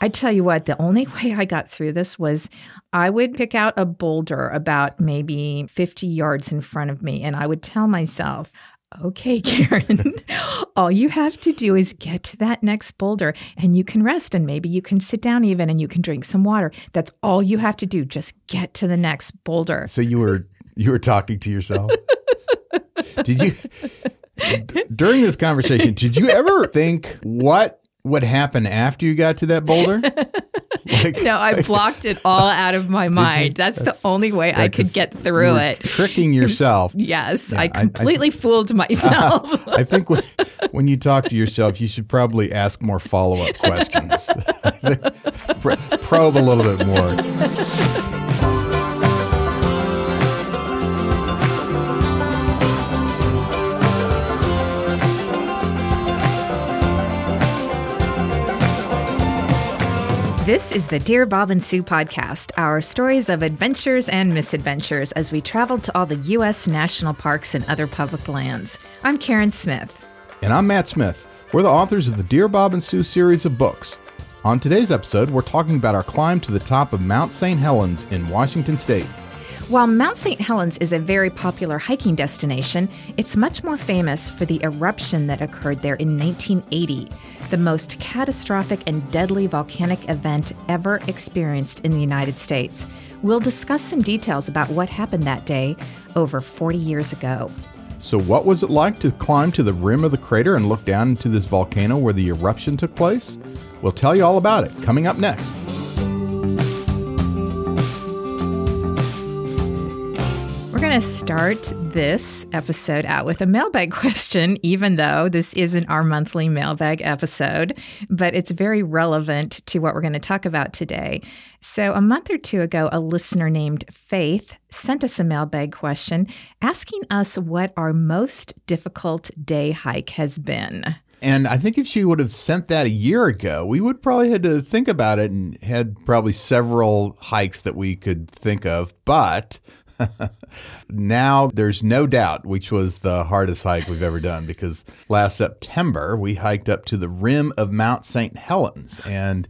I tell you what, the only way I got through this was I would pick out a boulder about maybe 50 yards in front of me, and I would tell myself, Okay, Karen, all you have to do is get to that next boulder and you can rest and maybe you can sit down even and you can drink some water. That's all you have to do. Just get to the next boulder. So you were you were talking to yourself. did you during this conversation, did you ever think what what happened after you got to that boulder? Like, no, I blocked it all out of my mind. That's, that's, the only way I could get through it. Tricking yourself. yes, yeah, I completely I, I, fooled myself. I think when, when, you talk to yourself, you should probably ask more follow up questions. probe a little bit more. This is the Dear Bob and Sue podcast, our stories of adventures and misadventures as we travel to all the U.S. national parks and other public lands. I'm Karen Smith. And I'm Matt Smith. We're the authors of the Dear Bob and Sue series of books. On today's episode, we're talking about our climb to the top of Mount St. Helens in Washington State. While Mount St. Helens is a very popular hiking destination, it's much more famous for the eruption that occurred there in 1980 the most catastrophic and deadly volcanic event ever experienced in the United States. We'll discuss some details about what happened that day over 40 years ago. So, what was it like to climb to the rim of the crater and look down into this volcano where the eruption took place? We'll tell you all about it coming up next. We're going to start this episode out with a mailbag question, even though this isn't our monthly mailbag episode, but it's very relevant to what we're going to talk about today. So, a month or two ago, a listener named Faith sent us a mailbag question asking us what our most difficult day hike has been. And I think if she would have sent that a year ago, we would probably had to think about it and had probably several hikes that we could think of. But now there's no doubt which was the hardest hike we've ever done because last September we hiked up to the rim of Mount St. Helens and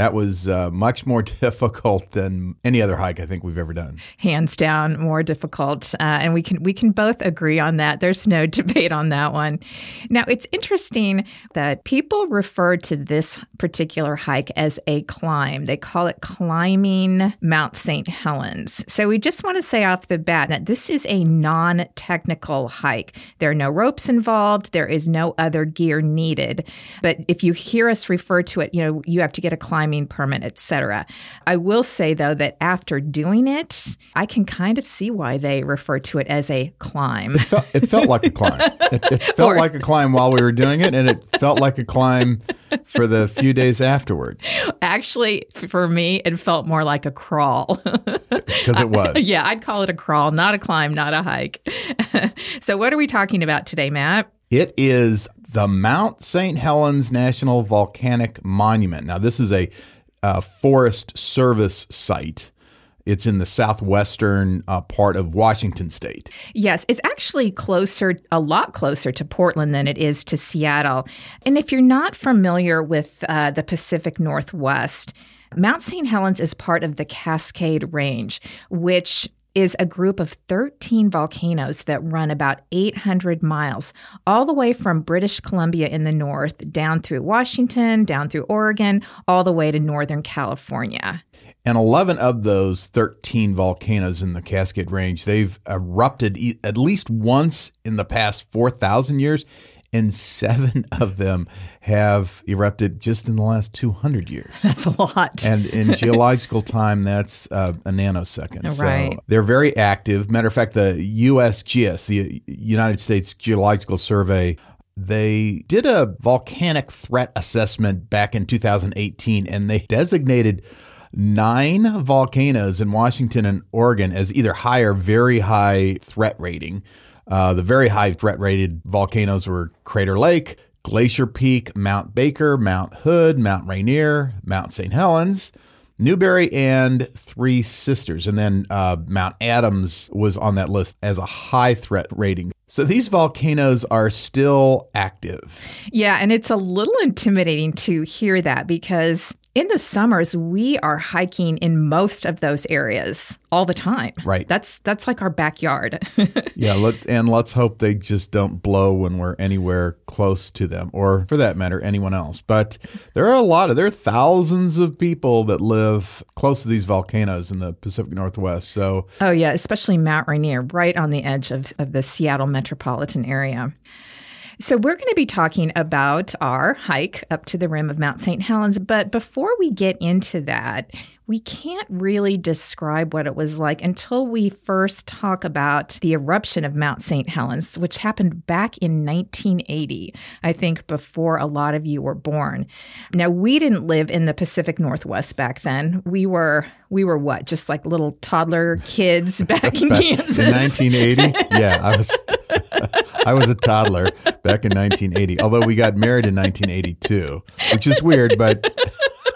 that was uh, much more difficult than any other hike I think we've ever done. Hands down, more difficult, uh, and we can we can both agree on that. There's no debate on that one. Now it's interesting that people refer to this particular hike as a climb. They call it climbing Mount St. Helens. So we just want to say off the bat that this is a non-technical hike. There are no ropes involved. There is no other gear needed. But if you hear us refer to it, you know you have to get a climb climbing permit, etc. I will say though that after doing it, I can kind of see why they refer to it as a climb. It felt, it felt like a climb. It, it felt or, like a climb while we were doing it, and it felt like a climb for the few days afterwards. Actually, for me, it felt more like a crawl. Because it was. yeah, I'd call it a crawl, not a climb, not a hike. so, what are we talking about today, Matt? It is the Mount St. Helens National Volcanic Monument. Now, this is a, a Forest Service site. It's in the southwestern uh, part of Washington state. Yes, it's actually closer, a lot closer to Portland than it is to Seattle. And if you're not familiar with uh, the Pacific Northwest, Mount St. Helens is part of the Cascade Range, which is a group of 13 volcanoes that run about 800 miles, all the way from British Columbia in the north, down through Washington, down through Oregon, all the way to Northern California. And 11 of those 13 volcanoes in the Cascade Range, they've erupted e- at least once in the past 4,000 years, and seven of them have erupted just in the last 200 years. That's a lot. And in geological time, that's uh, a nanosecond. Right. So they're very active. Matter of fact, the USGS, the United States Geological Survey, they did a volcanic threat assessment back in 2018 and they designated nine volcanoes in Washington and Oregon as either high or very high threat rating. Uh, the very high threat rated volcanoes were Crater Lake, Glacier Peak, Mount Baker, Mount Hood, Mount Rainier, Mount St. Helens, Newberry, and Three Sisters. And then uh, Mount Adams was on that list as a high threat rating. So these volcanoes are still active. Yeah, and it's a little intimidating to hear that because in the summers we are hiking in most of those areas all the time. Right. That's that's like our backyard. yeah, let, and let's hope they just don't blow when we're anywhere close to them, or for that matter, anyone else. But there are a lot of there are thousands of people that live close to these volcanoes in the Pacific Northwest. So oh yeah, especially Mount Rainier, right on the edge of, of the Seattle metropolitan area. So, we're going to be talking about our hike up to the rim of Mount St. Helens. But before we get into that, we can't really describe what it was like until we first talk about the eruption of Mount St. Helens, which happened back in 1980, I think before a lot of you were born. Now, we didn't live in the Pacific Northwest back then. We were we were what? Just like little toddler kids back in back Kansas. In 1980? yeah, I was I was a toddler back in 1980. Although we got married in 1982, which is weird, but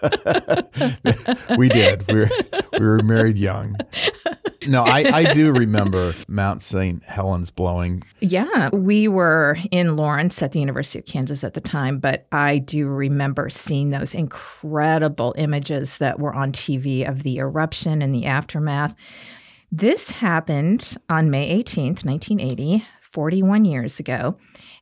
we did. We were, we were married young. No, I, I do remember Mount St. Helens blowing. Yeah, we were in Lawrence at the University of Kansas at the time, but I do remember seeing those incredible images that were on TV of the eruption and the aftermath. This happened on May 18th, 1980, 41 years ago.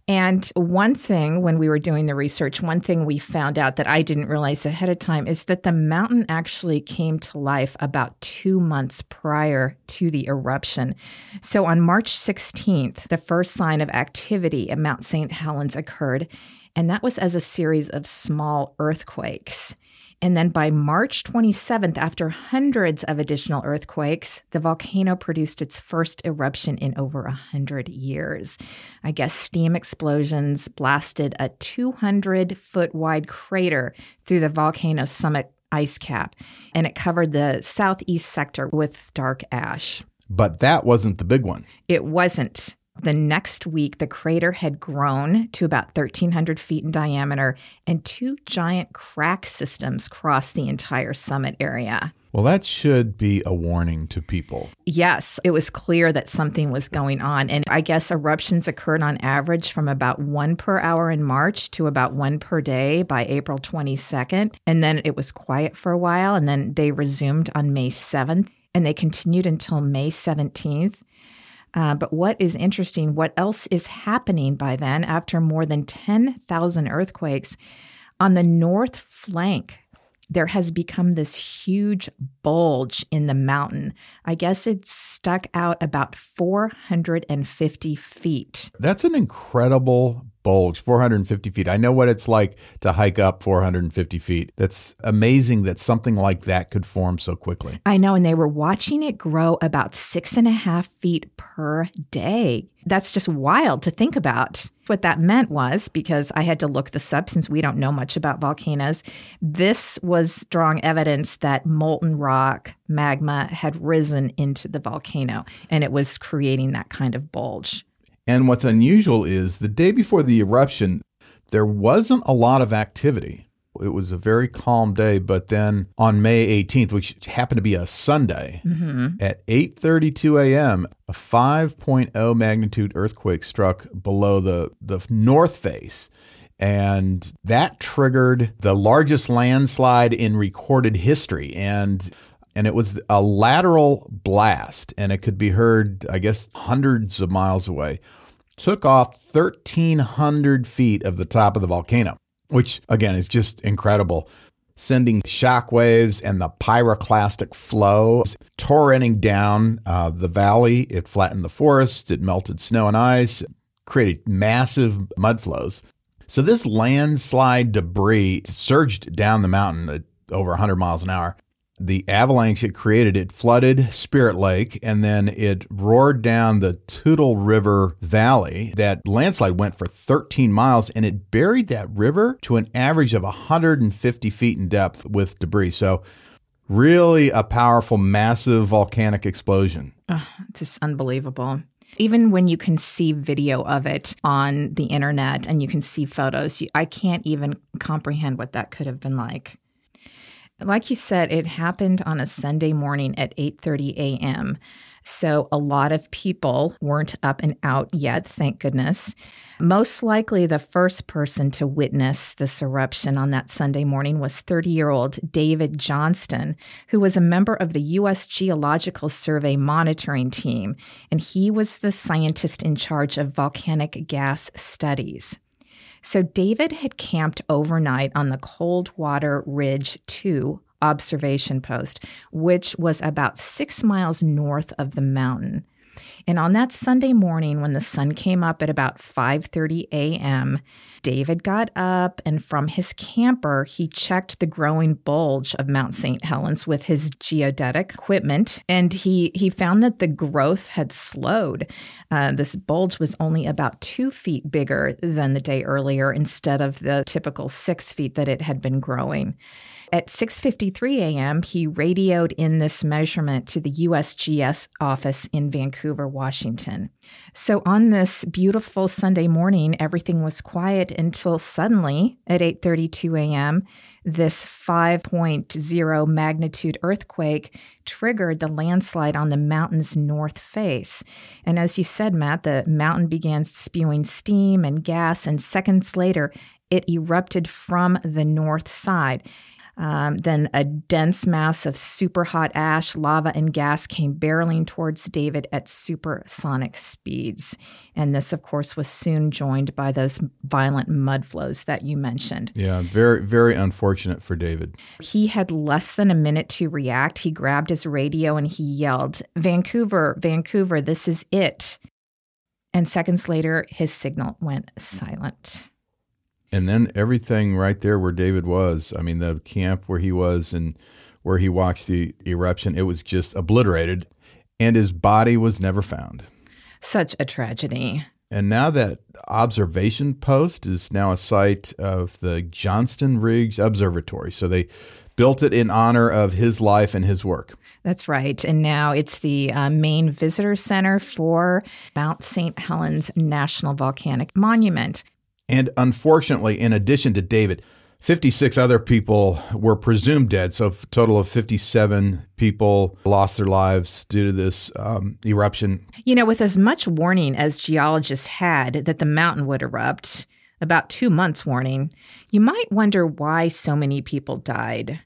And one thing, when we were doing the research, one thing we found out that I didn't realize ahead of time is that the mountain actually came to life about two months prior to the eruption. So on March 16th, the first sign of activity at Mount St. Helens occurred, and that was as a series of small earthquakes. And then by March 27th, after hundreds of additional earthquakes, the volcano produced its first eruption in over 100 years. I guess steam explosions blasted a 200 foot wide crater through the volcano's summit ice cap, and it covered the southeast sector with dark ash. But that wasn't the big one. It wasn't. The next week, the crater had grown to about 1,300 feet in diameter, and two giant crack systems crossed the entire summit area. Well, that should be a warning to people. Yes, it was clear that something was going on. And I guess eruptions occurred on average from about one per hour in March to about one per day by April 22nd. And then it was quiet for a while, and then they resumed on May 7th, and they continued until May 17th. Uh, but what is interesting, what else is happening by then after more than 10,000 earthquakes? On the north flank, there has become this huge bulge in the mountain. I guess it stuck out about 450 feet. That's an incredible bulge, 450 feet. I know what it's like to hike up 450 feet. That's amazing that something like that could form so quickly. I know, and they were watching it grow about six and a half feet per day. That's just wild to think about. What that meant was because I had to look this up since we don't know much about volcanoes, this was strong evidence that molten rock, magma had risen into the volcano and it was creating that kind of bulge. And what's unusual is the day before the eruption, there wasn't a lot of activity. It was a very calm day, but then on May 18th, which happened to be a Sunday, mm-hmm. at 8:32 a.m., a 5.0 magnitude earthquake struck below the the north face. And that triggered the largest landslide in recorded history. And and it was a lateral blast, and it could be heard, I guess, hundreds of miles away. Took off 1,300 feet of the top of the volcano, which again is just incredible. sending shock waves and the pyroclastic flow torrenting down uh, the valley. It flattened the forest, it melted snow and ice, created massive mud flows. So this landslide debris surged down the mountain at over 100 miles an hour the avalanche it created, it flooded Spirit Lake and then it roared down the Toutle River Valley. That landslide went for 13 miles and it buried that river to an average of 150 feet in depth with debris. So, really a powerful, massive volcanic explosion. It's just unbelievable. Even when you can see video of it on the internet and you can see photos, I can't even comprehend what that could have been like. Like you said, it happened on a Sunday morning at 8:30 a.m. So a lot of people weren't up and out yet, thank goodness. Most likely the first person to witness this eruption on that Sunday morning was 30-year-old David Johnston, who was a member of the US Geological Survey monitoring team, and he was the scientist in charge of volcanic gas studies. So David had camped overnight on the Coldwater Ridge 2 observation post, which was about six miles north of the mountain. And on that Sunday morning when the sun came up at about 5:30 a.m., David got up and from his camper he checked the growing bulge of Mount St. Helens with his geodetic equipment and he he found that the growth had slowed. Uh, this bulge was only about two feet bigger than the day earlier instead of the typical six feet that it had been growing. At 6:53 a.m., he radioed in this measurement to the USGS office in Vancouver, Washington. So on this beautiful Sunday morning, everything was quiet until suddenly at 8:32 a.m., this 5.0 magnitude earthquake triggered the landslide on the mountain's north face. And as you said, Matt, the mountain began spewing steam and gas and seconds later it erupted from the north side. Um, then a dense mass of super hot ash, lava, and gas came barreling towards David at supersonic speeds. And this, of course, was soon joined by those violent mud flows that you mentioned. Yeah, very, very unfortunate for David. He had less than a minute to react. He grabbed his radio and he yelled, Vancouver, Vancouver, this is it. And seconds later, his signal went silent. And then everything right there where David was, I mean, the camp where he was and where he watched the eruption, it was just obliterated. And his body was never found. Such a tragedy. And now that observation post is now a site of the Johnston Ridge Observatory. So they built it in honor of his life and his work. That's right. And now it's the uh, main visitor center for Mount St. Helens National Volcanic Monument. And unfortunately, in addition to David, 56 other people were presumed dead. So, a total of 57 people lost their lives due to this um, eruption. You know, with as much warning as geologists had that the mountain would erupt, about two months warning, you might wonder why so many people died.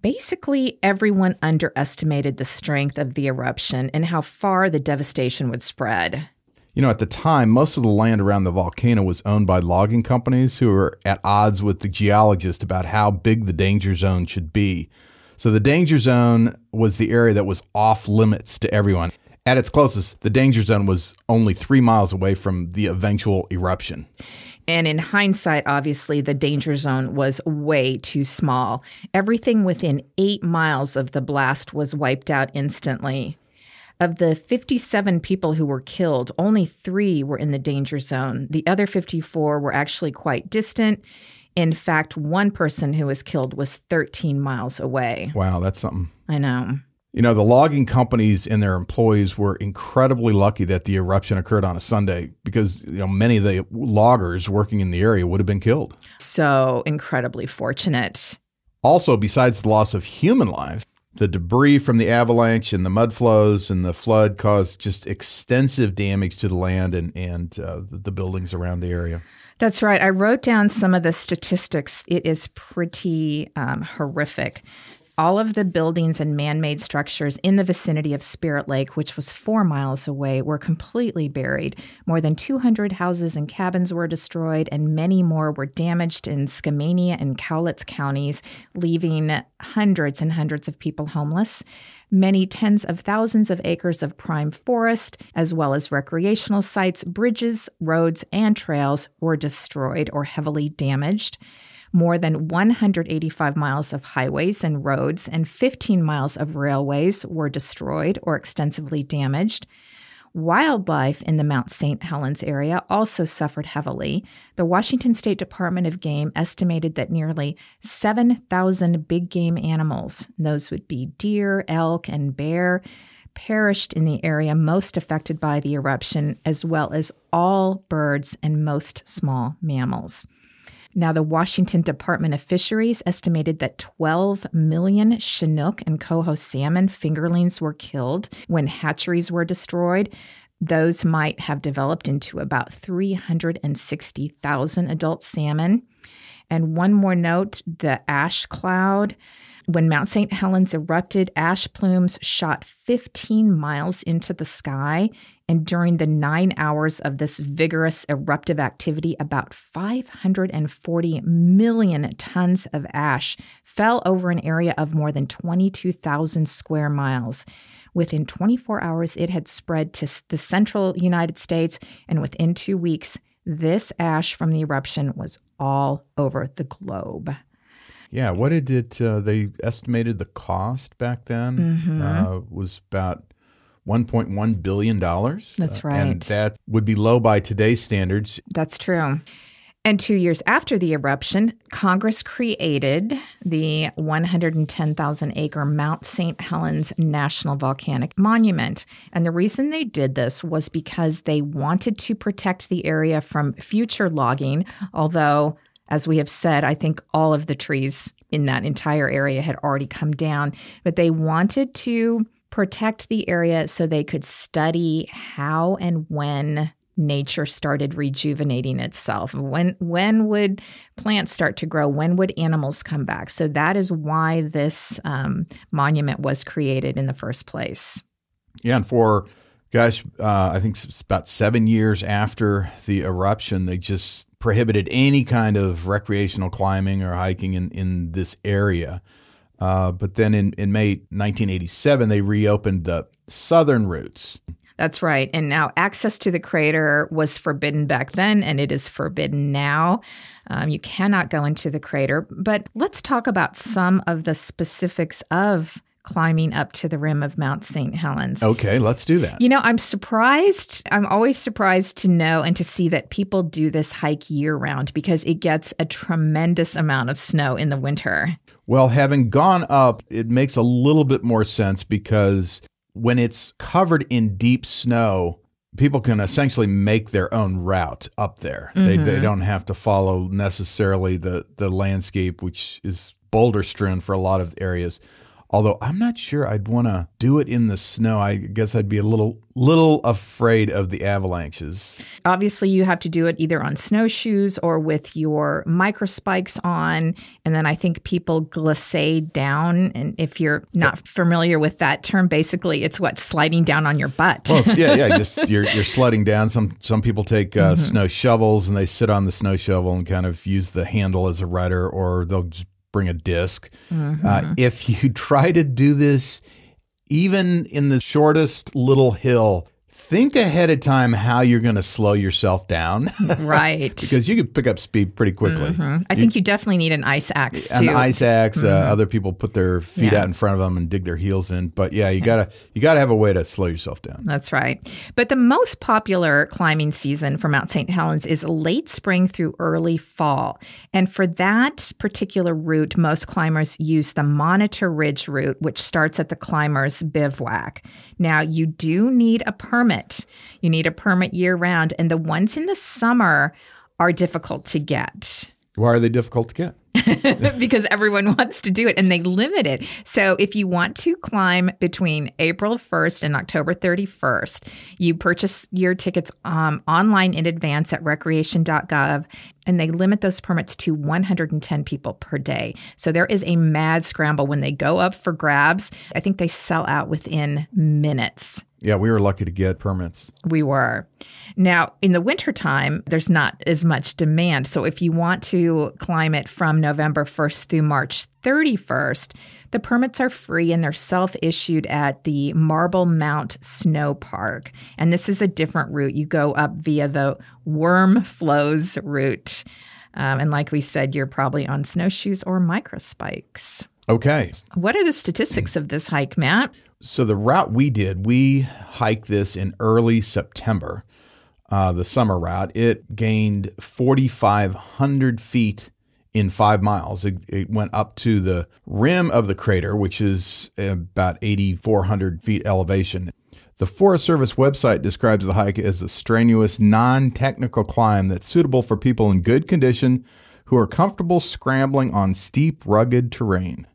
Basically, everyone underestimated the strength of the eruption and how far the devastation would spread. You know, at the time, most of the land around the volcano was owned by logging companies who were at odds with the geologists about how big the danger zone should be. So the danger zone was the area that was off limits to everyone. At its closest, the danger zone was only three miles away from the eventual eruption. And in hindsight, obviously, the danger zone was way too small. Everything within eight miles of the blast was wiped out instantly. Of the 57 people who were killed, only three were in the danger zone. The other 54 were actually quite distant. In fact, one person who was killed was 13 miles away. Wow, that's something. I know. You know, the logging companies and their employees were incredibly lucky that the eruption occurred on a Sunday because, you know, many of the loggers working in the area would have been killed. So incredibly fortunate. Also, besides the loss of human life, the debris from the avalanche and the mud flows and the flood caused just extensive damage to the land and, and uh, the buildings around the area. That's right. I wrote down some of the statistics. It is pretty um, horrific. All of the buildings and man made structures in the vicinity of Spirit Lake, which was four miles away, were completely buried. More than 200 houses and cabins were destroyed, and many more were damaged in Skamania and Cowlitz counties, leaving hundreds and hundreds of people homeless. Many tens of thousands of acres of prime forest, as well as recreational sites, bridges, roads, and trails were destroyed or heavily damaged. More than 185 miles of highways and roads and 15 miles of railways were destroyed or extensively damaged. Wildlife in the Mount St. Helens area also suffered heavily. The Washington State Department of Game estimated that nearly 7,000 big game animals, those would be deer, elk, and bear, perished in the area most affected by the eruption, as well as all birds and most small mammals. Now, the Washington Department of Fisheries estimated that 12 million Chinook and coho salmon fingerlings were killed when hatcheries were destroyed. Those might have developed into about 360,000 adult salmon. And one more note the ash cloud when Mount St. Helens erupted, ash plumes shot 15 miles into the sky. And during the nine hours of this vigorous eruptive activity, about 540 million tons of ash fell over an area of more than 22,000 square miles. Within 24 hours, it had spread to the central United States, and within two weeks, this ash from the eruption was all over the globe. Yeah, what did it? Uh, they estimated the cost back then Mm-hmm. uh, was about 1.1 billion dollars. That's Uh, and that would be low by today's standards. That's true. And two years after the eruption, Congress created the 110,000 acre Mount St. Helens National Volcanic Monument. And the reason they did this was because they wanted to protect the area from future logging, although as we have said, I think all of the trees in that entire area had already come down, but they wanted to protect the area so they could study how and when nature started rejuvenating itself. When when would plants start to grow? When would animals come back? So that is why this um, monument was created in the first place. Yeah, and for gosh, uh, I think it's about seven years after the eruption, they just prohibited any kind of recreational climbing or hiking in, in this area. Uh, but then in, in May 1987, they reopened the southern routes. That's right. And now access to the crater was forbidden back then, and it is forbidden now. Um, you cannot go into the crater. But let's talk about some of the specifics of climbing up to the rim of Mount St. Helens. Okay, let's do that. You know, I'm surprised. I'm always surprised to know and to see that people do this hike year round because it gets a tremendous amount of snow in the winter. Well, having gone up, it makes a little bit more sense because when it's covered in deep snow, people can essentially make their own route up there. They, they mm-hmm. don't have to follow necessarily the, the landscape, which is boulder strewn for a lot of areas. Although I'm not sure I'd want to do it in the snow. I guess I'd be a little little afraid of the avalanches. Obviously, you have to do it either on snowshoes or with your microspikes on. And then I think people glissade down. And if you're not familiar with that term, basically it's what sliding down on your butt. Well, yeah, yeah. Just you're you're sledding down. Some some people take uh, snow shovels and they sit on the snow shovel and kind of use the handle as a rudder, or they'll just bring a disk. Uh, if you try to do this, even in the shortest little hill, think ahead of time how you're going to slow yourself down right. because you could pick up speed pretty quickly. I think you definitely need an ice axe An ice axe. Uh, other people put their feet Yeah. out in front of them and dig their heels in. But yeah, you gotta you gotta have a way to slow yourself down. That's right. But the most popular climbing season for Mount St. Helens is late spring through early fall. And for that particular route, most climbers use the Monitor Ridge route, which starts at the climber's bivouac. Now, you do need a permit. You need a permit year round, and the ones in the summer are difficult to get. Why are they difficult to get? because everyone wants to do it and they limit it. So if you want to climb between April 1st and October 31st, you purchase your tickets um, online in advance at recreation.gov and they limit those permits to 110 people per day. So there is a mad scramble when they go up for grabs. I think they sell out within minutes. Yeah, we were lucky to get permits. We were. Now, in the wintertime, there's not as much demand. So if you want to climb it from November 1st through March 31st, the permits are free and they're self issued at the Marble Mount Snow Park. And this is a different route. You go up via the Worm Flows route. Um, and like we said, you're probably on snowshoes or microspikes. Okay. What are the statistics of this hike, Matt? So the route we did, we hiked this in early September, uh, the summer route. It gained 4,500 feet in five miles. It, it, went up to the rim of the crater, which is about 8,400 feet elevation. The Forest Service website describes the hike as a strenuous, non technical climb that's suitable for people in good condition who are comfortable scrambling on steep, rugged terrain.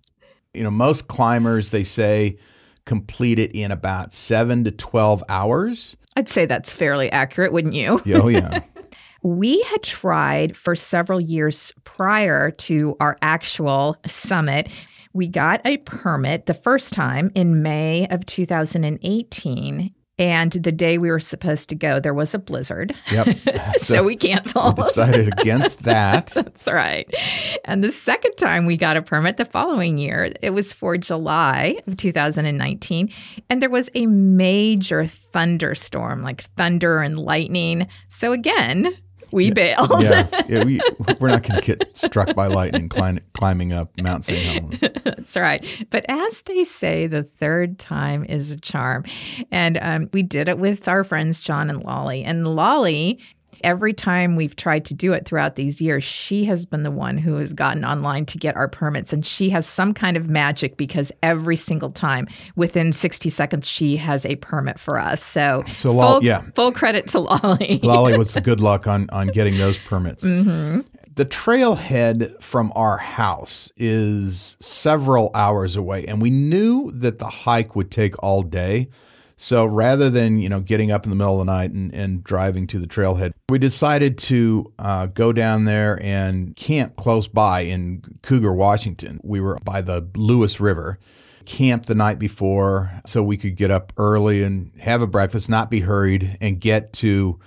You know, most climbers, they say, complete it in about seven to 12 hours. I'd say that's fairly accurate, wouldn't you? Oh, yeah. we had tried for several years prior to our actual summit. We got a permit the first time in May of 2018 and the day we were supposed to go, there was a blizzard. Yep. so, so, we canceled. We decided against that. That's right. And the second time we got a permit the following year, it was for July of 2019. And there was a major thunderstorm, like thunder and lightning. So again, we yeah. bailed. yeah, yeah we, we're not going to get struck by lightning climb, climbing up Mount St. Helens. That's right. But as they say, the third time is a charm. And um, we did it with our friends John and Lolly. And Lolly every time we've tried to do it throughout these years, she has been the one who has gotten online to get our permits. And she has some kind of magic because every single time, within 60 seconds, she has a permit for us. So, so full, yeah. full credit to Lolly. Lolly was the good luck on, on getting those permits. Mm-hmm. The trailhead from our house is several hours away, and we knew that the hike would take all day. So rather than you know getting up in the middle of the night and, and driving to the trailhead, we decided to uh, go down there and camp close by in Cougar, Washington. We were by the Lewis River. camped the night before so we could get up early and have a breakfast, not be hurried, and get to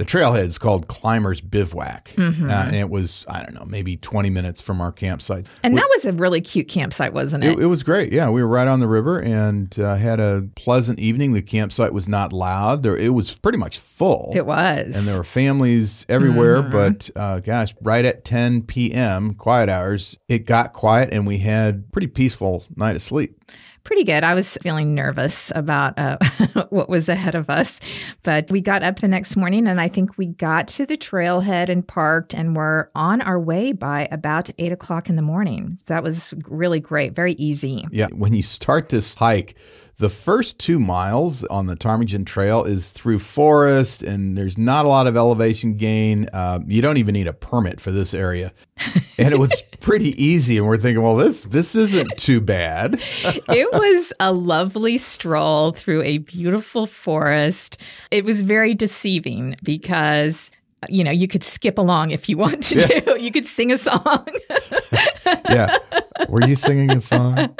the trailhead is called Climbers Bivouac. Mm-hmm. Uh, and it was, I don't know, maybe 20 minutes from our campsite. And we, that was a really cute campsite, wasn't it? It, it was great. Yeah. We were right on the river and uh, had a pleasant evening. The campsite was not loud. There, it was pretty much full. It was. And there were families everywhere. Mm-hmm. But uh, gosh, right at 10 p.m., quiet hours, it got quiet and we had pretty peaceful night of sleep pretty good. I was feeling nervous about uh, what was ahead of us, but we got up the next morning and I think we got to the trailhead and parked and were on our way by about eight o'clock in the morning. So that was really great, very easy. Yeah. When you start this hike, the first two miles on the Ptarmigan Trail is through forest, and there's not a lot of elevation gain. Uh, you don't even need a permit for this area, and it was pretty easy. And we're thinking, well, this this isn't too bad. it was a lovely stroll through a beautiful forest. It was very deceiving because you know, you could skip along if you want to. Yeah. You could sing a song. yeah. Were you singing a song?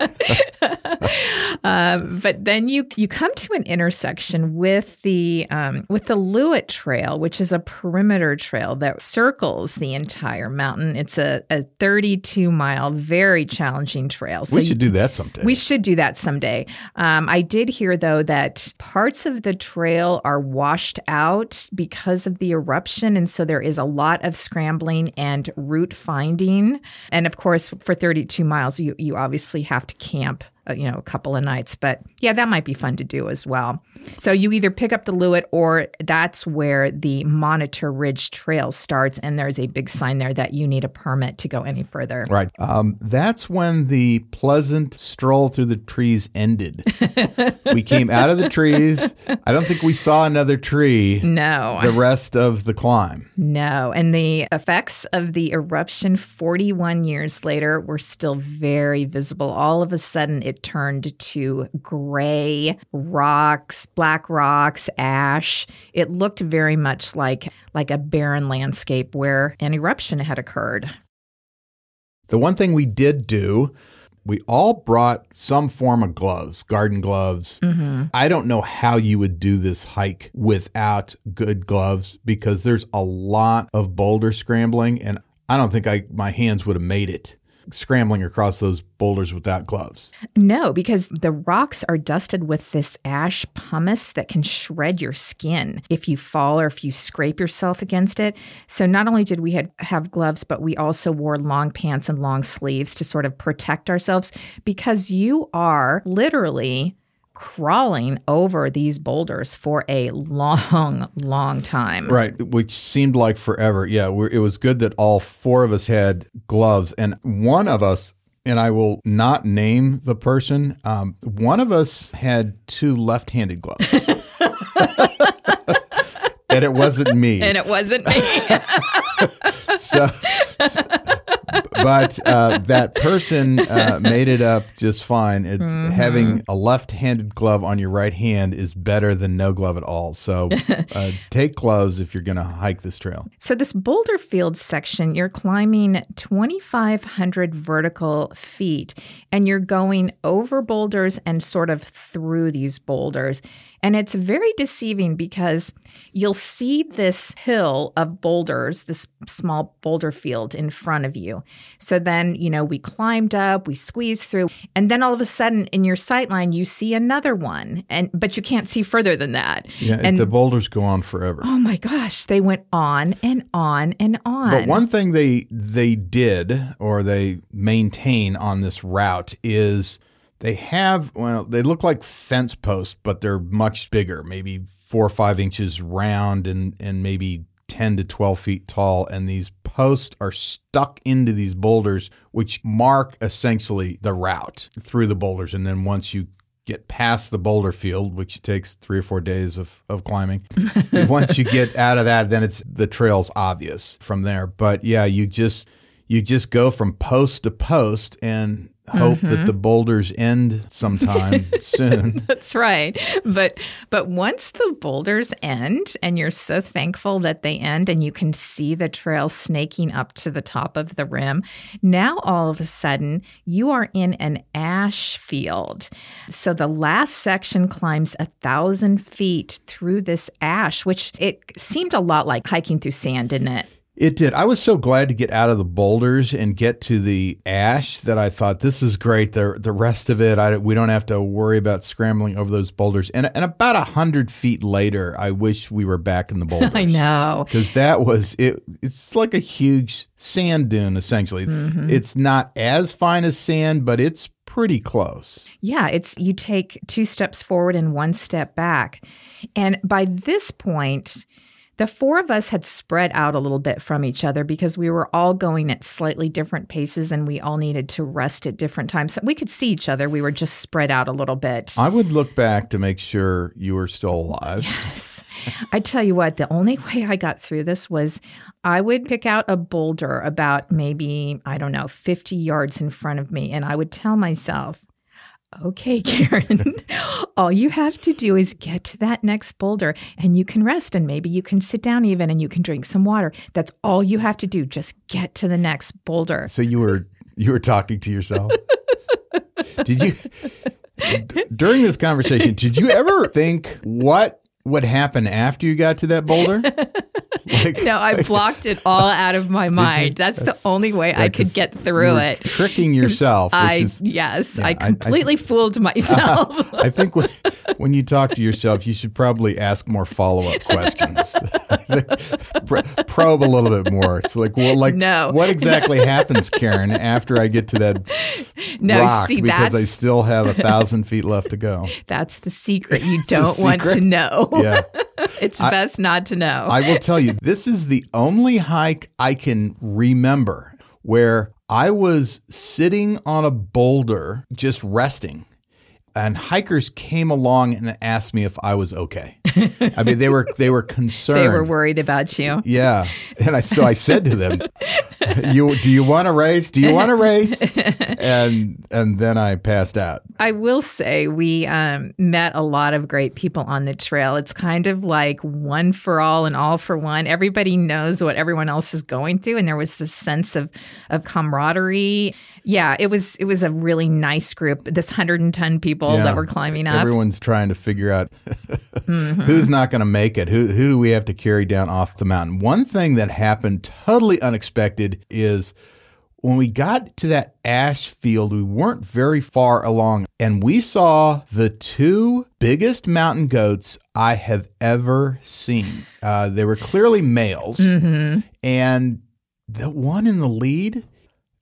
Um, but then you you come to an intersection with the um, with the Loowit Trail, which is a perimeter trail that circles the entire mountain. It's a, a 32 mile, very challenging trail. So we should do that someday. We should do that someday. Um, I did hear though that parts of the trail are washed out because of the eruption, and so there is a lot of scrambling and route finding. And of course, for 32 miles, you you obviously have to camp you know, a couple of nights. But yeah, that might be fun to do as well. So you either pick up the Loowit or that's where the Monitor Ridge Trail starts. And there's a big sign there that you need a permit to go any further. Right. Um, that's when the pleasant stroll through the trees ended. we came out of the trees. I don't think we saw another tree No. the rest of the climb. No, and the effects of the eruption 41 years later were still very visible. All of a sudden, it turned to gray rocks, black rocks, ash. It looked very much like like a barren landscape where an eruption had occurred. The one thing we did do, we all brought some form of gloves, garden gloves. Mm-hmm. I don't know how you would do this hike without good gloves because there's a lot of boulder scrambling and I don't think I my hands would have made it scrambling across those boulders without gloves. No, because the rocks are dusted with this ash pumice that can shred your skin if you fall or if you scrape yourself against it. So not only did we had, have gloves, but we also wore long pants and long sleeves to sort of protect ourselves because you are literally crawling over these boulders for a long, long time. Right, which seemed like forever. Yeah, we're, it was good that all four of us had gloves, and one of us, and I will not name the person, um, one of us had two left handed gloves. and it wasn't me. And it wasn't me. so, but uh, that person uh, made it up just fine. It's having a left-handed glove on your right hand is better than no glove at all. So, uh, take gloves if you're going to hike this trail. So, this boulder field section, you're climbing 2,500 vertical feet and you're going over boulders and sort of through these boulders. And it's very deceiving because you'll see this hill of boulders, this small boulder field in front of you. So then, you know, we climbed up, we squeezed through, and then all of a sudden in your sight line, you see another one. And but you can't see further than that. Yeah, and the boulders go on forever. oh my gosh, they went on and on and on. But one thing they they did or they maintain on this route is they have well they look like fence posts, but they're much bigger, maybe four or five inches round and and maybe ten to twelve feet tall. And these posts are stuck into these boulders, which mark essentially the route through the boulders. And then once you get past the boulder field, which takes three or four days of, of climbing. Once you get out of that, then it's the trail's obvious from there. But yeah, you just you just go from post to post and hope that mm-hmm. the boulders end sometime soon. That's right. But but once the boulders end and you're so thankful that they end and you can see the trail snaking up to the top of the rim, now all of a sudden you are in an ash field. So the last section climbs a thousand feet through this ash, which it seemed a lot like hiking through sand, didn't it? It did. I was so glad to get out of the boulders and get to the ash that I thought this is great. The the rest of it, I, we don't have to worry about scrambling over those boulders. And and about a hundred feet later, I wish we were back in the boulders. I know. because that was it. It's like a huge sand dune. Essentially, mm-hmm. it's not as fine as sand, but it's pretty close. Yeah, it's you take two steps forward and one step back. And by this point, the four of us had spread out a little bit from each other because we were all going at slightly different paces and we all needed to rest at different times. So we could see each other. We were just spread out a little bit. I would look back to make sure you were still alive. Yes. I tell you what, the only way I got through this was I would pick out a boulder about maybe, I don't know, 50 yards in front of me, and I would tell myself, okay, Karen, all you have to do is get to that next boulder and you can rest and maybe you can sit down even and you can drink some water. That's all you have to do. Just get to the next boulder. So you were you were talking to yourself. did you d- during this conversation? Did you ever think what would happened after you got to that boulder? Like, No, I blocked it all out of my mind. That's, the only way I could get through it. Tricking yourself, which I is yes, Yeah, I I- I- completely fooled myself. I think when, when you talk to yourself, you should probably ask more follow up questions. Probe a little bit more. It's like, well, like, No. what exactly happens, Karen, after I get to that no, rock? see because I still have a thousand feet left to go. that's the secret you don't want to know. Yeah. it's best not to know. I will tell you, this is the only hike I can remember where I was sitting on a boulder just resting. And hikers came along and asked me if I was okay. I mean, they were they were concerned. they were worried about you. Yeah, and I so I said to them, "You do you want to race? Do you want to race?" And and then I passed out. I will say we um, met a lot of great people on the trail. It's kind of like one for all and all for one. Everybody knows what everyone else is going through, and there was this sense of of camaraderie. Yeah, it was it was a really nice group. This 110 people Yeah. that were climbing up. Mm-hmm. Everyone's trying to figure out who's not going to make it. Who who do we have to carry down off the mountain? One thing that happened totally unexpected is when we got to that ash field, we weren't very far along, and we saw the two biggest mountain goats I have ever seen. Uh, they were clearly males, Mm-hmm. and the one in the lead.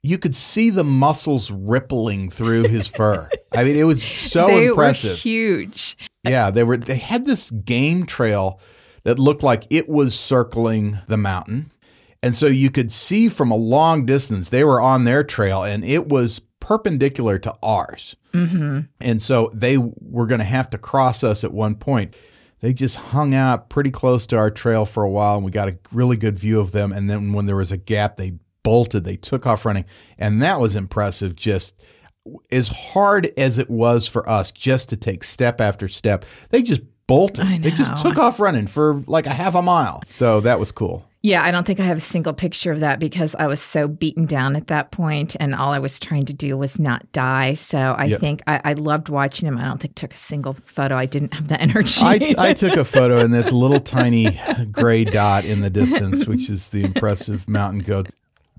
You could see the muscles rippling through his fur. I mean, it was so they impressive. were huge. Yeah, they were they had this game trail that looked like it was circling the mountain. And so you could see from a long distance they were on their trail and it was perpendicular to ours. Mm-hmm. And so they were going to have to cross us at one point. They just hung out pretty close to our trail for a while and we got a really good view of them. And then when there was a gap, they bolted, they took off running. And that was impressive. Just as hard as it was for us just to take step after step, they just bolted. They just took off running for like a half a mile. So that was cool. Yeah, I don't think I have a single picture of that because I was so beaten down at that point, and all I was trying to do was not die. So I Yep. think I, I loved watching him. I don't think I took a single photo. I didn't have the energy. I, t- I took a photo and a little tiny gray dot in the distance, which is the impressive mountain goat.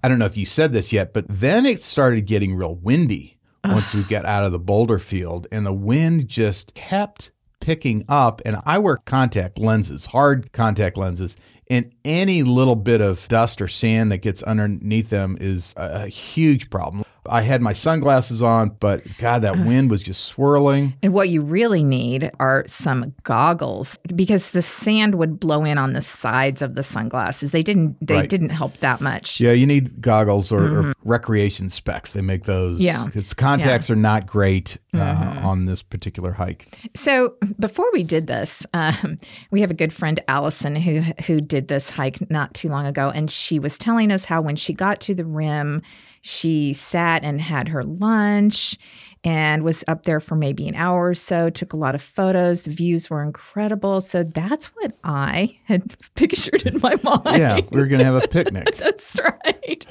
I don't know if you said this yet, but then it started getting real windy once we got out of the boulder field, and the wind just kept picking up. And I wear contact lenses, hard contact lenses, and any little bit of dust or sand that gets underneath them is a, huge problem. I had my sunglasses on, but God, that wind was just swirling. And what you really need are some goggles because the sand would blow in on the sides of the sunglasses. They didn't they Right. didn't help that much. Yeah, you need goggles or, or recreation specs. They make those. Mm-hmm. Yeah. Its contacts are not great uh, Mm-hmm. on this particular hike. So before we did this, um, we have a good friend Allison who who did this hike not too long ago, and she was telling us how when she got to the rim, she sat and had her lunch and was up there for maybe an hour or so. Took a lot of photos. The views were incredible. So that's what I had pictured in my mind. Yeah, we were going to have a picnic. That's right.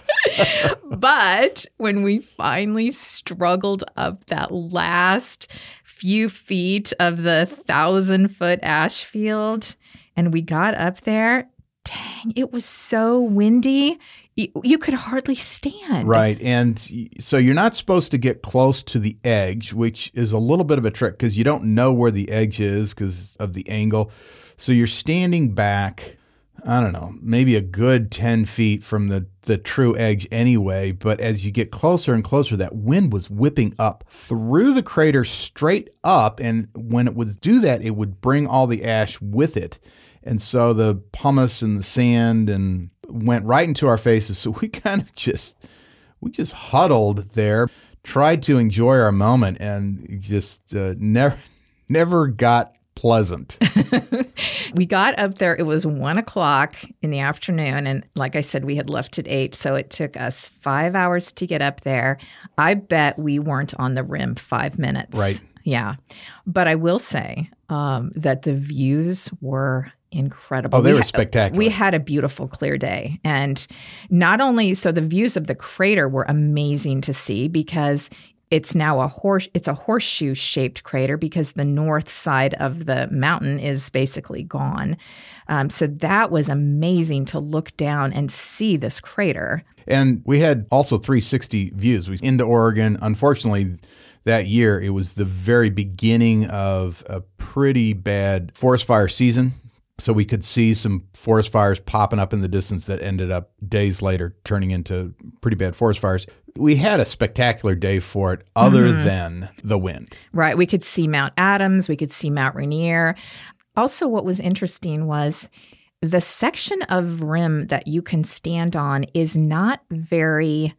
but when we finally struggled up that last few feet of the thousand foot ash field and we got up there, dang, it was so windy. You, you could hardly stand. Right. And so you're not supposed to get close to the edge, which is a little bit of a trick because you don't know where the edge is because of the angle. So you're standing back, I don't know, maybe a good 10 feet from the, the true edge anyway. But as you get closer and closer, that wind was whipping up through the crater straight up. And when it would do that, it would bring all the ash with it. And so the pumice and the sand and went right into our faces. So we kind of just we just huddled there, tried to enjoy our moment, and just uh, never never got pleasant. We got up there, it was one o'clock in the afternoon. And like I said, we had left at eight. So it took us five hours to get up there. I bet we weren't on the rim five minutes. Right. Yeah. But I will say um, that the views were incredible. Oh, they We were spectacular. We had a beautiful clear day. And not only so the views of the crater were amazing to see because it's now a horse it's a horseshoe shaped crater because the north side of the mountain is basically gone um, so that was amazing to look down and see this crater And we had also 360 views. We into Oregon. Unfortunately, that year it was the very beginning of a pretty bad forest fire season. So we could see some forest fires popping up in the distance that ended up days later turning into pretty bad forest fires. We had a spectacular day for it, other mm-hmm. than the wind. Right. We could see Mount Adams, we could see Mount Rainier. Also, what was interesting was the section of rim that you can stand on is not very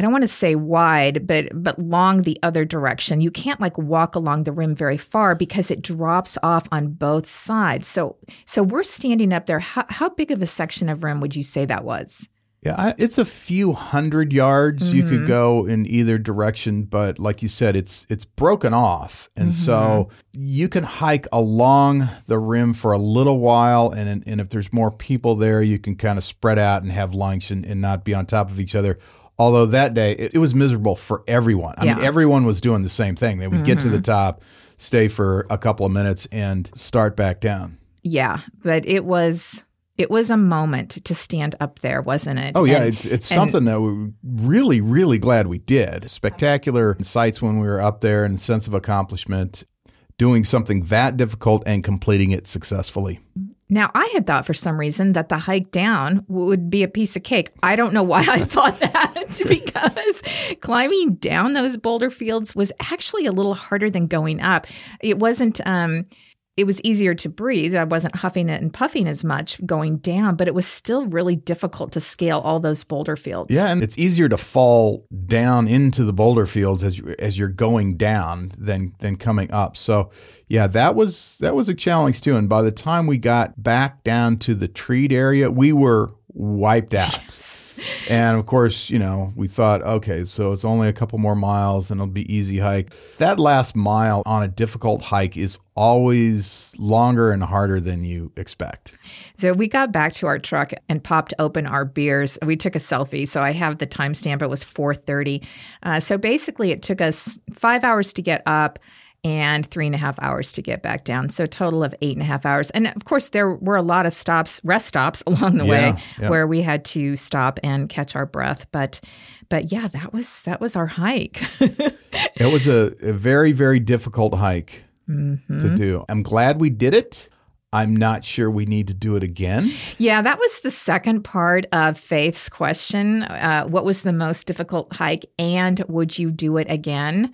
I don't want to say wide, but but long the other direction. You can't like walk along the rim very far because it drops off on both sides. So so we're standing up there. How, how big of a section of rim would you say that was? Yeah, I, it's a few hundred yards you Mm-hmm. could go in either direction, but like you said, it's it's broken off, and so Mm-hmm. you can hike along the rim for a little while, and and if there's more people there, you can kind of spread out and have lunch and, and not be on top of each other. Although that day it, it was miserable for everyone. I mean, Yeah. Mm-hmm. everyone was doing the same thing. They would get to the top, stay for a couple of minutes, and start back down. Yeah, but it was it was a moment to stand up there, wasn't it? Oh yeah, And- it's it's and- something that we're really really glad we did. Spectacular sights when we were up there, and sense of accomplishment. Doing something that difficult and completing it successfully. Now, I had thought for some reason that the hike down would be a piece of cake. I don't know why I thought that because climbing down those boulder fields was actually a little harder than going up. It wasn't um it was easier to breathe. I wasn't huffing it and puffing as much going down, but it was still really difficult to scale all those boulder fields. Yeah, and it's easier to fall down into the boulder fields as you, as you're going down than than coming up. So, yeah, that was that was a challenge too. And by the time we got back down to the treed area, we were wiped out. And of course, you know, we thought, okay, so it's only a couple more miles and it'll be easy hike. That last mile on a difficult hike is always longer and harder than you expect. So we got back to our truck and popped open our beers. We took a selfie, so I have the timestamp. It was 4:30. Uh, so basically, it took us five hours to get up and three and a half hours to get back down. So a total of eight and a half hours. And of course, there were a lot of stops, rest stops along the way, Yeah, yeah. where we had to stop and catch our breath. But but yeah, that was that was our hike. It was a, a very, very difficult hike to do. I'm glad we did it. I'm not sure we need to do it again. Yeah, that was the second part of Faith's question. Uh, what was the most difficult hike, and would you do it again?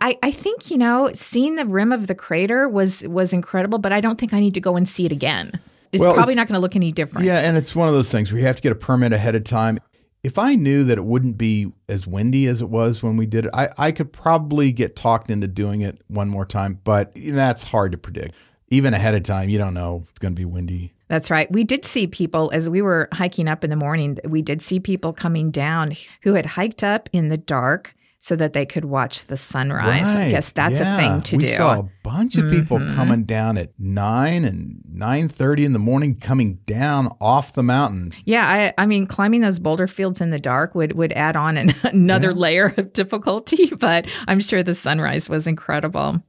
I, I think you know seeing the rim of the crater was was incredible, but I don't think I need to go and see it again. It's Well, probably it's- not going to look any different. Yeah, and it's one of those things where you have to get a permit ahead of time. If I knew that it wouldn't be as windy as it was when we did it, I, I could probably get talked into doing it one more time, but that's hard to predict. Even ahead of time, you don't know it's going to be windy. That's right. We did see people as we were hiking up in the morning. We did see people coming down who had hiked up in the dark so that they could watch the sunrise. I guess that's yeah. a thing to we do. saw a bunch of people coming down at nine and nine thirty in the morning, coming down off the mountain. Yeah, I, I mean, climbing those boulder fields in the dark would, would add on an, another layer of difficulty, but I'm sure the sunrise was incredible.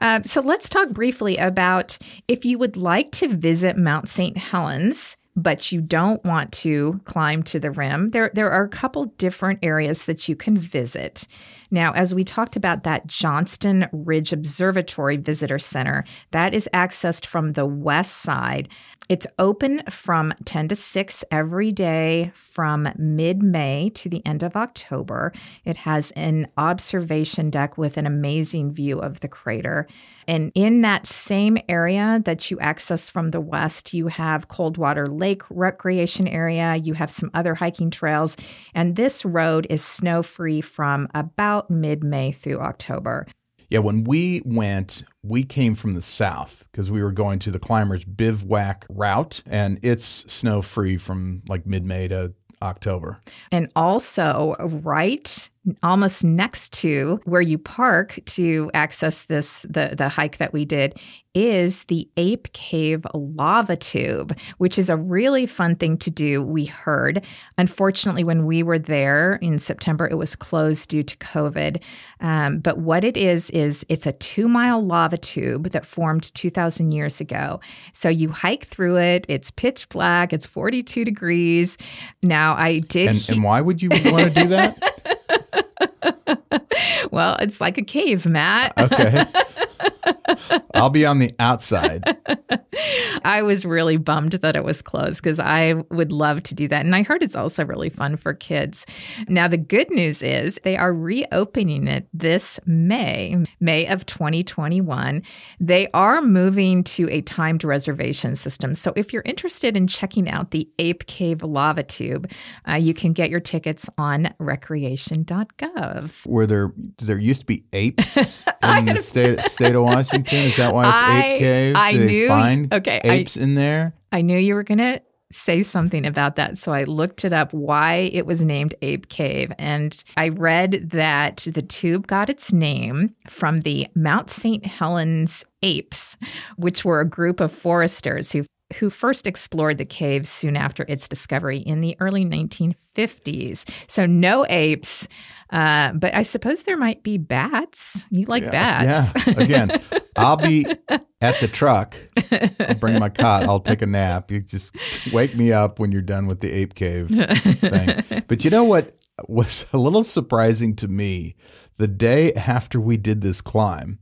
Uh, so let's talk briefly about if you would like to visit Mount St. Helens, but you don't want to climb to the rim, there, there are a couple different areas that you can visit. Now, as we talked about that Johnston Ridge Observatory Visitor Center, that is accessed from the west side. It's open from 10 to 6 every day from mid May to the end of October. It has an observation deck with an amazing view of the crater. And in that same area that you access from the west, you have Coldwater Lake Recreation Area, you have some other hiking trails, and this road is snow free from about mid May through October. Yeah, when we went, we came from the south because we were going to the climbers bivouac route, and it's snow free from like mid May to October. And also, right almost next to where you park to access this the the hike that we did is the Ape Cave lava tube, which is a really fun thing to do. We heard. Unfortunately, when we were there in September, it was closed due to COVID. Um, but what it is, is it's a two mile lava tube that formed 2,000 years ago. So you hike through it, it's pitch black, it's 42 degrees. Now, I did. And, he- and why would you want to do that? well, it's like a cave, Matt. Okay. I'll be on the outside. I was really bummed that it was closed because I would love to do that. And I heard it's also really fun for kids. Now, the good news is they are reopening it this May, May of 2021. They are moving to a timed reservation system. So if you're interested in checking out the Ape Cave Lava Tube, uh, you can get your tickets on recreation.gov. Where there there used to be apes in the state state of Washington. Is that why it's I- ape caves? I Do they knew- find okay, I- apes in there. I knew you were going to say something about that. So I looked it up why it was named Ape Cave. And I read that the tube got its name from the Mount St. Helens apes, which were a group of foresters who who first explored the caves soon after its discovery in the early 1950s. So no apes, uh, but I suppose there might be bats. You like bats. Yeah. Again, I'll be at the truck. I'll bring my cot. I'll take a nap. You just wake me up when you're done with the ape cave thing. But you know what was a little surprising to me? The day after we did this climb,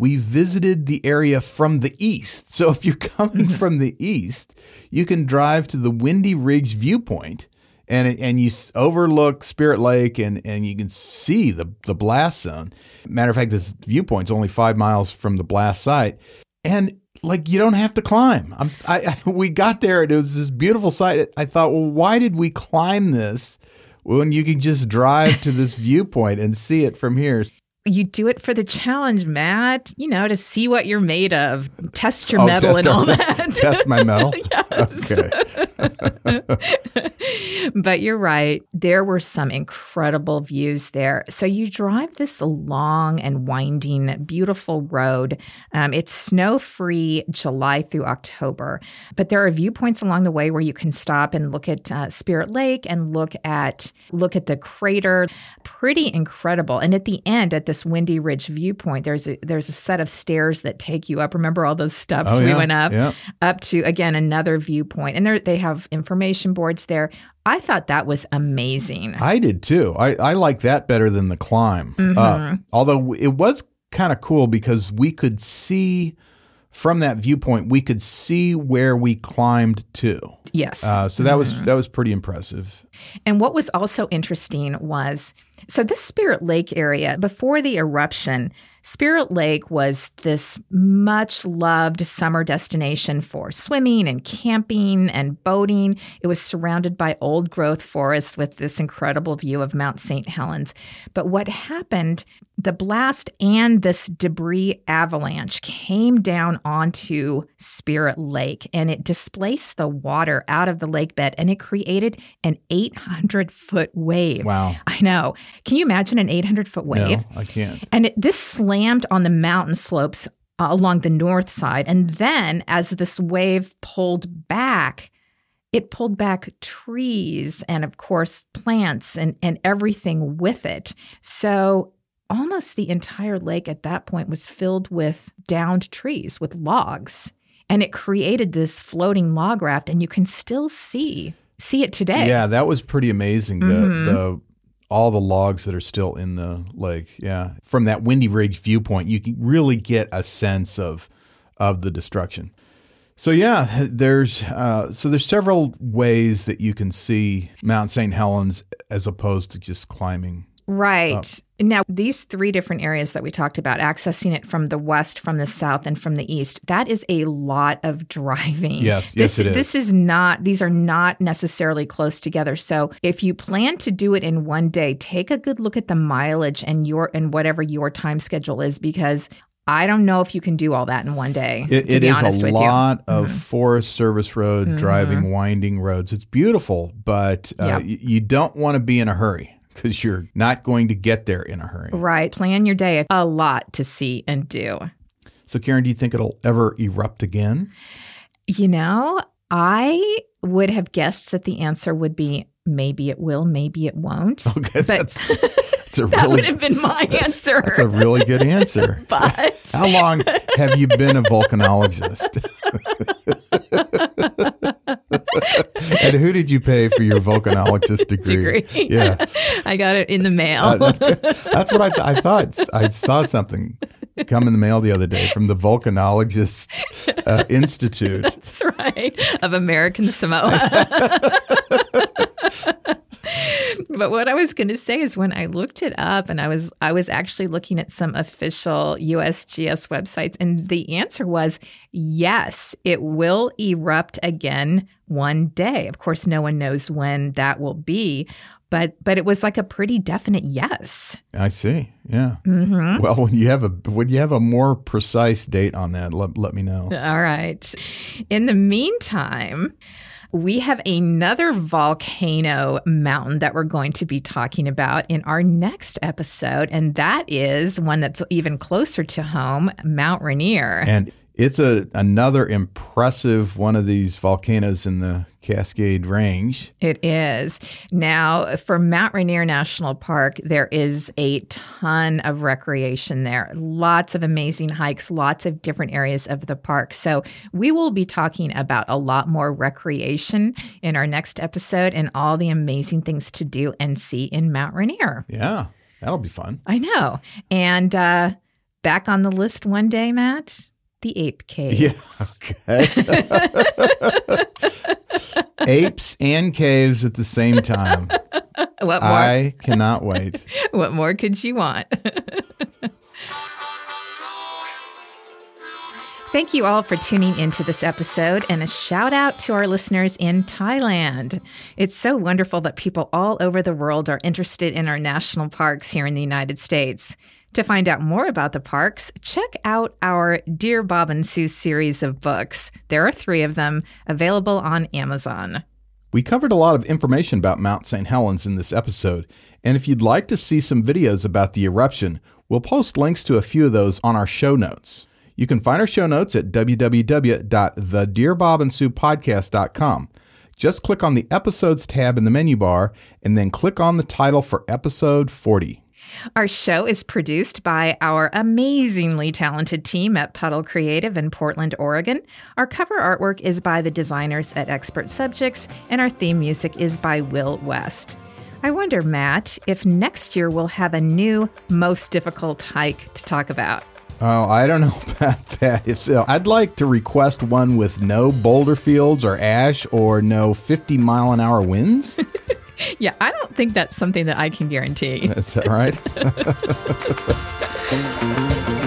we visited the area from the east. So if you're coming mm-hmm. from the east, you can drive to the Windy Ridge viewpoint and it- and you overlook Spirit Lake and and you can see the the blast zone. Matter of fact, this viewpoint's only five miles from the blast site, and like you don't have to climb. I'm, I, I we got there and it was this beautiful site. I thought, well, why did we climb this when you can just drive to this viewpoint and see it from here? You do it for the challenge, Matt. You know, to see what you're made of, test your Oh, mettle and all that. Test my mettle. Yes. Okay. but you're right. There were some incredible views there. So you drive this long and winding, beautiful road. Um, it's snow free July through October, but there are viewpoints along the way where you can stop and look at uh, Spirit Lake and look at look at the crater. Pretty incredible. And at the end, at this Windy Ridge viewpoint, there's a, there's a set of stairs that take you up. Remember all those steps Oh, we went up? Yeah. up to again another viewpoint and they have information boards there i thought that was amazing I did too. I, I like that better than the climb Mm-hmm. up. Although it was kind of cool because we could see from that viewpoint, we could see where we climbed to. yes Uh, so that Mm-hmm. was that was pretty impressive. And what was also interesting was so this spirit lake area before the eruption spirit lake was this much loved summer destination for swimming and camping and boating. It was surrounded by old growth forests with this incredible view of mount st helens. But what happened the blast and this debris avalanche came down onto Spirit Lake and it displaced the water out of the lake bed and it created an 800 foot wave. Wow. I know. Can you imagine an 800 foot wave? No, I can't. And it, this slammed on the mountain slopes uh, along the north side. And then as this wave pulled back, it pulled back trees and, of course, plants and, and everything with it. So almost the entire lake at that point was filled with downed trees, with logs. And it created this floating log raft, and you can still see see it today. Yeah, that was pretty amazing. The Mhm. the all the logs that are still in the lake. Yeah, from that Windy Ridge viewpoint, you can really get a sense of of the destruction. So yeah, there's uh, so there's several ways that you can see Mount St. Helens as opposed to just climbing. Right. Now, these three different areas that we talked about, accessing it from the west, from the south, and from the east, that is a lot of driving. Yes, this, yes, it is. This is not, these are not necessarily close together. So if you plan to do it in one day, take a good look at the mileage and your, and whatever your time schedule is, because I don't know if you can do all that in one day. It, it is a with you. Mm-hmm. lot of Forest Service road driving, winding roads. It's beautiful, but uh, Yep. y- you don't want to be in a hurry because you're not going to get there in a hurry. Right. Plan your day. A lot to see and do. So, Karen, do you think it'll ever erupt again? You know, I would have guessed that the answer would be maybe it will, maybe it won't. Okay, but that's, that's a that really would have been my answer. that's a really good answer. but How long have you been a volcanologist? and who did you pay for your volcanologist degree? Degree. Yeah, I got it in the mail. Uh, that's, that's what I, th- I thought. I saw something come in the mail the other day from the Volcanologist uh, Institute. That's right. Of American Samoa. but what I was going to say is when I looked it up and I was I was actually looking at some official USGS websites and the answer was yes, it will erupt again one day. Of course no one knows when that will be, but but it was like a pretty definite yes. I see. Yeah. Mm-hmm. Well, when you have a when you have a more precise date on that, let, let me know. All right. In the meantime, we have another volcano mountain that we're going to be talking about in our next episode, and that is one that's even closer to home, Mount Rainier. And it's a another impressive one of these volcanoes in the Cascade Range. It is. Now, for Mount Rainier National Park, there is a ton of recreation there. Lots of amazing hikes, lots of different areas of the park. So, we will be talking about a lot more recreation in our next episode and all the amazing things to do and see in Mount Rainier. Yeah, that'll be fun. I know. And uh, back on the list one day, Matt, the Ape Cave. Yeah. Okay. Apes and caves at the same time. What more? I cannot wait. What more could you want? Thank you all for tuning into this episode and a shout out to our listeners in Thailand. It's so wonderful that people all over the world are interested in our national parks here in the United States. To find out more about the parks, check out our Dear Bob and Sue series of books. There are three of them available on Amazon. We covered a lot of information about Mount St. Helens in this episode, and if you'd like to see some videos about the eruption, we'll post links to a few of those on our show notes. You can find our show notes at www.thedearbobandsuepodcast.com. Just click on the episodes tab in the menu bar and then click on the title for episode 40. Our show is produced by our amazingly talented team at Puddle Creative in Portland, Oregon. Our cover artwork is by the designers at Expert Subjects, and our theme music is by Will West. I wonder, Matt, if next year we'll have a new most difficult hike to talk about. Oh, I don't know about that. If so, I'd like to request one with no boulder fields or ash or no 50 mile an hour winds. Yeah, I don't think that's something that I can guarantee. That's that right?